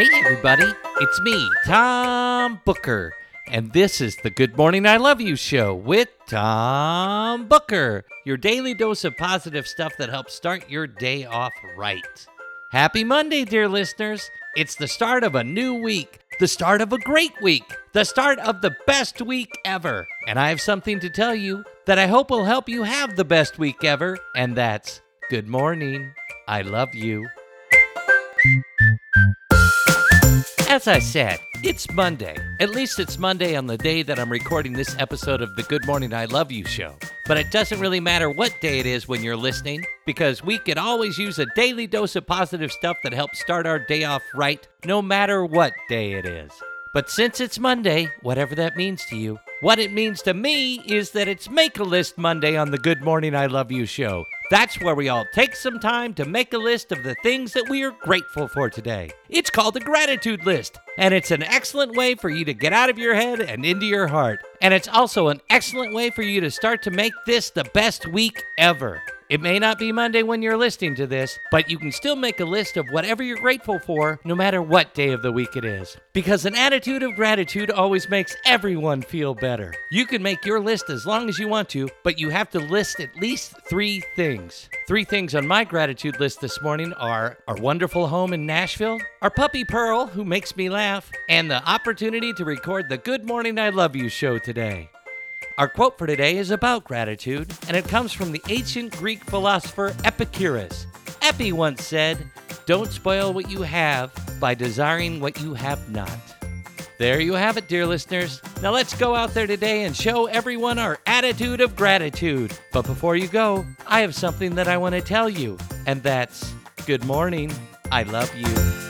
Hey, everybody, it's me, Tom Booker, and this is the Good Morning I Love You show with Tom Booker, your daily dose of positive stuff that helps start your day off right. Happy Monday, dear listeners. It's the start of a new week, the start of a great week, the start of the best week ever. And I have something to tell you that I hope will help you have the best week ever, and that's good morning. I love you. As I said, it's Monday. At least it's Monday on the day that I'm recording this episode of the Good Morning I Love You show. But it doesn't really matter what day it is when you're listening, because we can always use a daily dose of positive stuff that helps start our day off right, no matter what day it is. But since it's Monday, whatever that means to you, what it means to me is that it's Make a List Monday on the Good Morning I Love You show. That's where we all take some time to make a list of the things that we are grateful for today. It's called the gratitude list, and it's an excellent way for you to get out of your head and into your heart. And it's also an excellent way for you to start to make this the best week ever. It may not be Monday when you're listening to this, but you can still make a list of whatever you're grateful for, no matter what day of the week it is. Because an attitude of gratitude always makes everyone feel better. You can make your list as long as you want to, but you have to list at least three things. Three things on my gratitude list this morning are our wonderful home in Nashville, our puppy Pearl, who makes me laugh, and the opportunity to record the Good Morning I Love You show today. Our quote for today is about gratitude, and it comes from the ancient Greek philosopher Epicurus. Epi once said, Don't spoil what you have by desiring what you have not. There you have it, dear listeners. Now let's go out there today and show everyone our attitude of gratitude. But before you go, I have something that I want to tell you, and that's good morning. I love you.